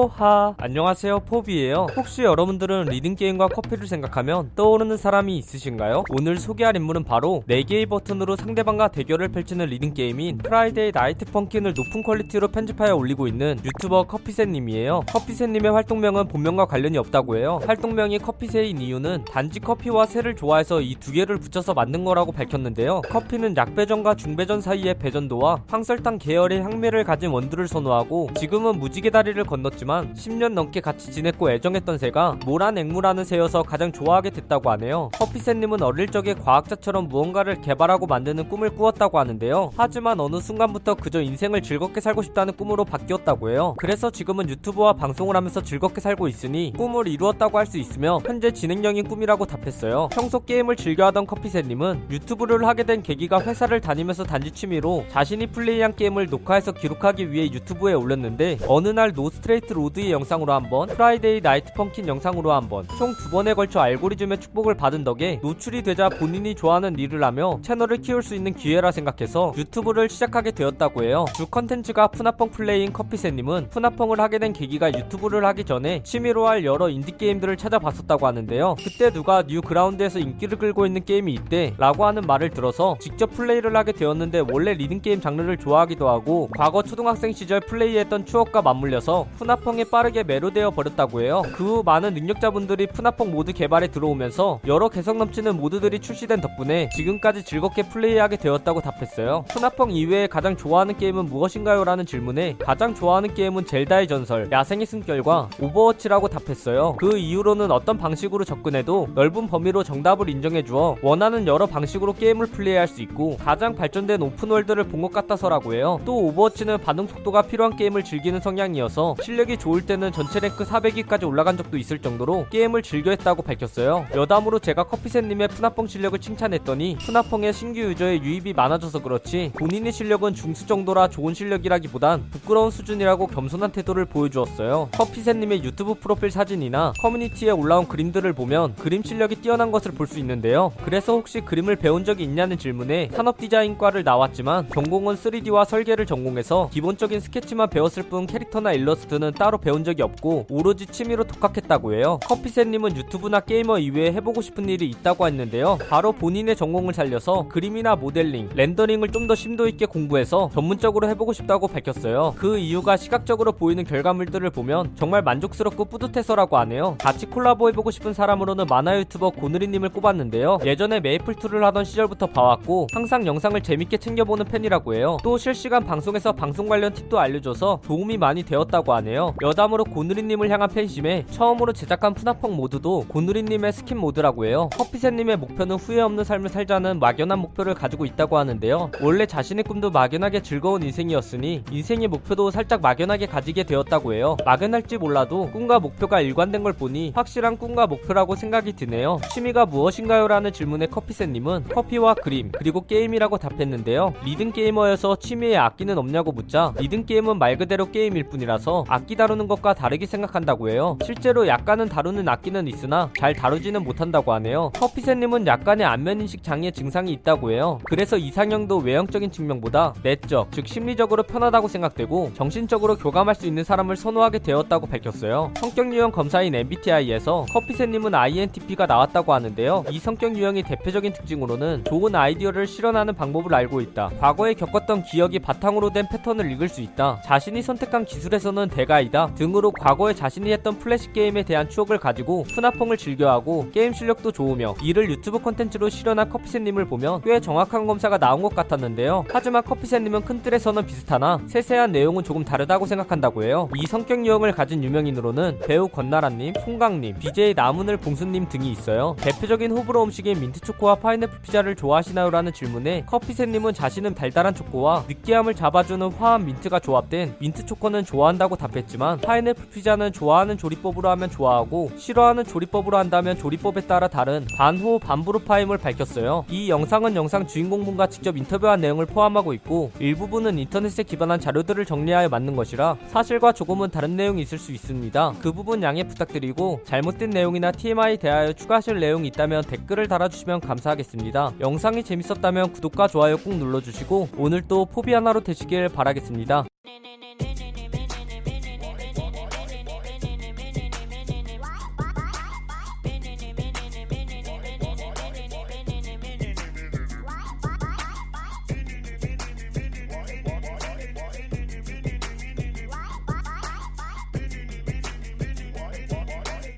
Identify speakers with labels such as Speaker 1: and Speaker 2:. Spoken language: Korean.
Speaker 1: 알로하 안녕하세요 포비예요. 혹시 여러분들은 리듬게임과 커피를 생각하면 떠오르는 사람이 있으신가요? 오늘 소개할 인물은 바로 4개의 버튼으로 상대방과 대결을 펼치는 리듬게임인 프라이데이 나이트 펑킨을 높은 퀄리티로 편집하여 올리고 있는 유튜버 커피새님이에요. 커피새님의 활동명은 본명과 관련이 없다고 해요. 활동명이 커피새인 이유는 단지 커피와 새를 좋아해서 이 두 개를 붙여서 만든 거라고 밝혔는데요. 커피는 약배전과 중배전 사이의 배전도와 황설탕 계열의 향미를 가진 원두를 선호하고 지금은 무지개 다리를 건넜지만 10년 넘게 같이 지냈고 애정했던 새가 모란 앵무라는 새여서 가장 좋아하게 됐다고 하네요. 커피새님은 어릴 적에 과학자처럼 무언가를 개발하고 만드는 꿈을 꾸었다고 하는데요. 하지만 어느 순간부터 그저 인생을 즐겁게 살고 싶다는 꿈으로 바뀌었다고 해요. 그래서 지금은 유튜브와 방송을 하면서 즐겁게 살고 있으니 꿈을 이루었다고 할 수 있으며 현재 진행형인 꿈이라고 답했어요. 평소 게임을 즐겨하던 커피새님은 유튜브를 하게 된 계기가 회사를 다니면서 단지 취미로 자신이 플레이한 게임을 녹화해서 기록하기 위해 유튜브에 올렸는데 어느 날 No Straight Roads의 영상으로 한번 Friday Night Funkin' 영상으로 한번 총 두 번에 걸쳐 알고리즘의 축복을 받은 덕에 노출이 되자 본인이 좋아하는 일을 하며 채널을 키울 수 있는 기회라 생각해서 유튜브를 시작하게 되었다고 해요. 주 컨텐츠가 푸나펑 플레이인 커피새님은 푸나펑을 하게 된 계기가 유튜브를 하기 전에 취미로 할 여러 인디게임들을 찾아봤었다고 하는데요. 그때 누가 Newgrounds에서 인기를 끌고 있는 게임이 있대 라고 하는 말을 들어서 직접 플레이를 하게 되었는데 원래 리듬게임 장르를 좋아하기도 하고 과거 초등학생 시절 플레이했던 추억과 맞물려서 푸나펑에 빠르게 매료되어 버렸다고 해요. 그 후 많은 능력자분들이 푸나펑 모드 개발에 들어오면서 여러 개성 넘치는 모드들이 출시된 덕분에 지금까지 즐겁게 플레이하게 되었다고 답했어요. 푸나펑 이외에 가장 좋아하는 게임은 무엇인가요? 라는 질문에 가장 좋아하는 게임은 젤다의 전설, 야생의 숨결과 오버워치라고 답했어요. 그 이유로는 어떤 방식으로 접근해도 넓은 범위로 정답을 인정해주어 원하는 여러 방식으로 게임을 플레이할 수 있고 가장 발전된 오픈월드를 본 것 같아서라고 해요. 또 오버워치는 반응 속도가 필요한 게임을 즐기는 성향이어서 실력이 좋을 때는 전체 랭크 400위까지 올라간 적도 있을 정도로 게임을 즐겨했다고 밝혔어요. 여담으로 제가 커피새님의 푸나펑 실력을 칭찬했더니 푸나펑의 신규 유저의 유입이 많아져서 그렇지 본인의 실력은 중수 정도라 좋은 실력이라기보단 부끄러운 수준이라고 겸손한 태도를 보여주었어요. 커피새님의 유튜브 프로필 사진이나 커뮤니티에 올라온 그림들을 보면 그림 실력이 뛰어난 것을 볼 수 있는데요. 그래서 혹시 그림을 배운 적이 있냐는 질문에 산업 디자인과를 나왔지만 전공은 3D와 설계를 전공해서 기본적인 스케치만 배웠을 뿐 캐릭터나 일러스트는 따로 배운 적이 없고 오로지 취미로 독학했다고 해요. 커피새님은 유튜브나 게이머 이외에 해보고 싶은 일이 있다고 했는데요. 바로 본인의 전공을 살려서 그림이나 모델링, 렌더링을 좀 더 심도 있게 공부해서 전문적으로 해보고 싶다고 밝혔어요. 그 이유가 시각적으로 보이는 결과물들을 보면 정말 만족스럽고 뿌듯해서라고 하네요. 같이 콜라보해보고 싶은 사람으로는 만화 유튜버 고느리님을 꼽았는데요. 예전에 메이플2를 하던 시절부터 봐왔고 항상 영상을 재밌게 챙겨보는 팬이라고 해요. 또 실시간 방송에서 방송 관련 팁도 알려줘서 도움이 많이 되었다고 하네요. 여담으로 고느리님을 향한 팬심에 처음으로 제작한 푸나펑 모드도 고느리님의 스킨 모드라고 해요. 커피새님의 목표는 후회 없는 삶을 살자는 막연한 목표를 가지고 있다고 하는데요. 원래 자신의 꿈도 막연하게 즐거운 인생이었으니 인생의 목표도 살짝 막연하게 가지게 되었다고 해요. 막연할지 몰라도 꿈과 목표가 일관된 걸 보니 확실한 꿈과 목표라고 생각이 드네요. 취미가 무엇인가요? 라는 질문에 커피새님은 커피와 그림 그리고 게임이라고 답했는데요. 리듬 게이머여서 취미에 악기는 없냐고 묻자 리듬 게임은 말 그대로 게임일 뿐이라서 악기 다루는 것과 다르게 생각한다고 해요. 실제로 약간은 다루는 악기는 있으나 잘 다루지는 못한다고 하네요. 커피새님은 약간의 안면인식 장애 증상이 있다고 해요. 그래서 이상형도 외형적인 측면보다 내적, 즉 심리적으로 편하다고 생각되고 정신적으로 교감할 수 있는 사람을 선호하게 되었다고 밝혔어요. 성격 유형 검사인 MBTI에서 커피새님은 INTP가 나왔다고 하는데요. 이 성격 유형의 대표적인 특징으로는 좋은 아이디어를 실현하는 방법을 알고 있다. 과거에 겪었던 기억이 바탕으로 된 패턴을 읽을 수 있다. 자신이 선택한 기술에서는 대가 이다. 등으로 과거에 자신이 했던 플래시 게임에 대한 추억을 가지고 푸나펑을 즐겨하고 게임 실력도 좋으며 이를 유튜브 콘텐츠로 실현한 커피새님을 보면 꽤 정확한 검사가 나온 것 같았는데요. 하지만 커피새님은 큰 틀에서는 비슷하나 세세한 내용은 조금 다르다고 생각한다고 해요. 이 성격 유형을 가진 유명인으로는 배우 권나라님, 송강님, BJ 나문을 봉수님 등이 있어요. 대표적인 호불호 음식인 민트초코와 파인애플 피자를 좋아하시나요? 라는 질문에 커피새님은 자신은 달달한 초코와 느끼함을 잡아주는 화한 민트가 조합된 민트초코는 좋아한다고 답했지만 파인애플 피자는 좋아하는 조리법으로 하면 좋아하고 싫어하는 조리법으로 한다면 조리법에 따라 다른 반호 반불호파임을 밝혔어요. 이 영상은 영상 주인공분과 직접 인터뷰한 내용을 포함하고 있고 일부분은 인터넷에 기반한 자료들을 정리하여 만든 것이라 사실과 조금은 다른 내용이 있을 수 있습니다. 그 부분 양해 부탁드리고 잘못된 내용이나 TMI 대하여 추가하실 내용이 있다면 댓글을 달아주시면 감사하겠습니다. 영상이 재밌었다면 구독과 좋아요 꾹 눌러주시고 오늘도 포비 하나로 되시길 바라겠습니다.